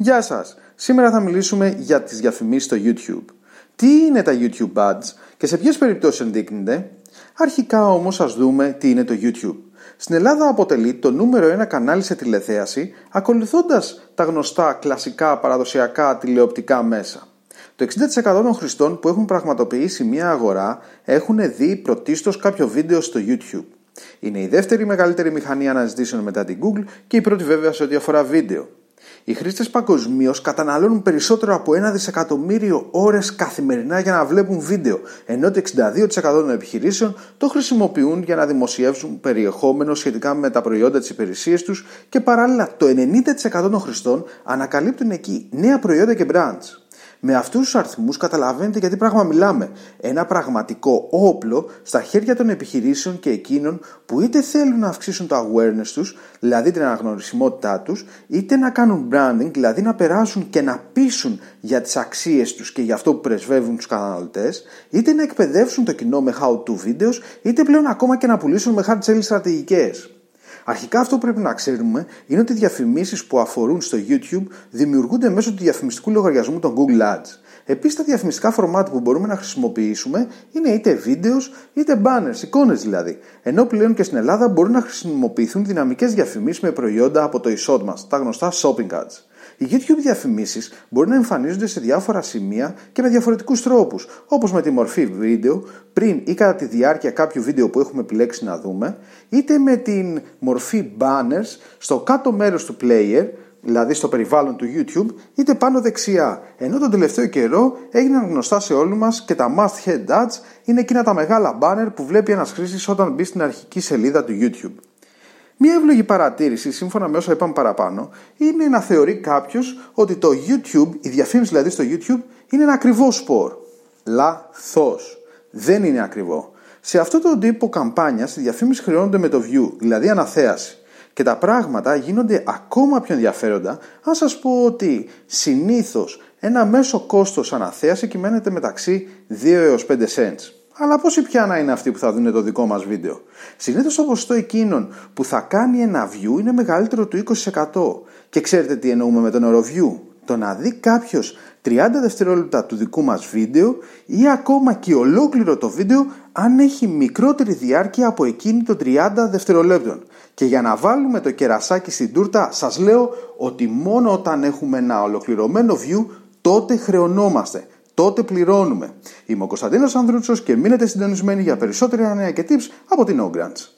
Γεια σας! Σήμερα θα μιλήσουμε για τις διαφημίσεις στο YouTube. Τι είναι τα YouTube Ads και σε ποιες περιπτώσεις ενδείκνυνται; Αρχικά όμως ας δούμε τι είναι το YouTube. Στην Ελλάδα αποτελεί το νούμερο ένα κανάλι σε τηλεθέαση, ακολουθώντας τα γνωστά κλασικά παραδοσιακά τηλεοπτικά μέσα. Το 60% των χρηστών που έχουν πραγματοποιήσει μια αγορά έχουν δει πρωτίστως κάποιο βίντεο στο YouTube. Είναι η δεύτερη μεγαλύτερη μηχανή αναζητήσεων μετά την Google και η πρώτη βέβαια σε ό,τι αφορά βίντεο. Οι χρήστες παγκοσμίως καταναλώνουν περισσότερο από ένα δισεκατομμύριο ώρες καθημερινά για να βλέπουν βίντεο, ενώ το 62% των επιχειρήσεων το χρησιμοποιούν για να δημοσιεύσουν περιεχόμενο σχετικά με τα προϊόντα της υπηρεσίας τους και παράλληλα το 90% των χρηστών ανακαλύπτουν εκεί νέα προϊόντα και brands. Με αυτούς τους αριθμούς καταλαβαίνετε γιατί πράγμα μιλάμε. Ένα πραγματικό όπλο στα χέρια των επιχειρήσεων και εκείνων που είτε θέλουν να αυξήσουν το awareness τους, δηλαδή την αναγνωρισιμότητά τους, είτε να κάνουν branding, δηλαδή να περάσουν και να πείσουν για τις αξίες τους και για αυτό που πρεσβεύουν τους καταναλωτές, είτε να εκπαιδεύσουν το κοινό με how-to videos, είτε πλέον ακόμα και να πουλήσουν με hard selling στρατηγικές. Αρχικά αυτό που πρέπει να ξέρουμε είναι ότι οι διαφημίσεις που αφορούν στο YouTube δημιουργούνται μέσω του διαφημιστικού λογαριασμού των Google Ads. Επίσης, τα διαφημιστικά φορμάτι που μπορούμε να χρησιμοποιήσουμε είναι είτε βίντεος είτε banners, εικόνες δηλαδή. Ενώ πλέον και στην Ελλάδα μπορούν να χρησιμοποιηθούν δυναμικές διαφημίσεις με προϊόντα από το εισόδημα, τα γνωστά shopping ads. Οι YouTube διαφημίσεις μπορεί να εμφανίζονται σε διάφορα σημεία και με διαφορετικούς τρόπους, όπως με τη μορφή βίντεο, πριν ή κατά τη διάρκεια κάποιου βίντεο που έχουμε επιλέξει να δούμε, είτε με την μορφή banners στο κάτω μέρος του player, δηλαδή στο περιβάλλον του YouTube, είτε πάνω δεξιά. Ενώ τον τελευταίο καιρό έγιναν γνωστά σε όλοι μας και τα must head ads είναι εκείνα τα μεγάλα banner που βλέπει ένας χρήστη όταν μπει στην αρχική σελίδα του YouTube. Μία εύλογη παρατήρηση, σύμφωνα με όσα είπαμε παραπάνω, είναι να θεωρεί κάποιος ότι το YouTube, η διαφήμιση δηλαδή στο YouTube, είναι ένα ακριβό σπορ. Λάθος. Δεν είναι ακριβό. Σε αυτό το τύπο καμπάνιας, η διαφήμιση χρεώνονται με το view, δηλαδή αναθέαση. Και τα πράγματα γίνονται ακόμα πιο ενδιαφέροντα αν σας πω ότι συνήθως ένα μέσο κόστος αναθέαση κυμαίνεται μεταξύ 2 έως 5 cents. Αλλά πόσοι πια να είναι αυτοί που θα δουν το δικό μας βίντεο; Συνήθως το ποσοστό εκείνων που θα κάνει ένα view είναι μεγαλύτερο του 20%. Και ξέρετε τι εννοούμε με τον όρο view; Το να δει κάποιος 30 δευτερόλεπτα του δικού μας βίντεο ή ακόμα και ολόκληρο το βίντεο αν έχει μικρότερη διάρκεια από εκείνη των 30 δευτερολέπτων. Και για να βάλουμε το κερασάκι στην τούρτα σας λέω ότι μόνο όταν έχουμε ένα ολοκληρωμένο view τότε χρεωνόμαστε τότε πληρώνουμε. Είμαι ο Κωνσταντίνος Ανδρούτσος και μείνετε συντονισμένοι για περισσότερα νέα και tips από την Ogrants.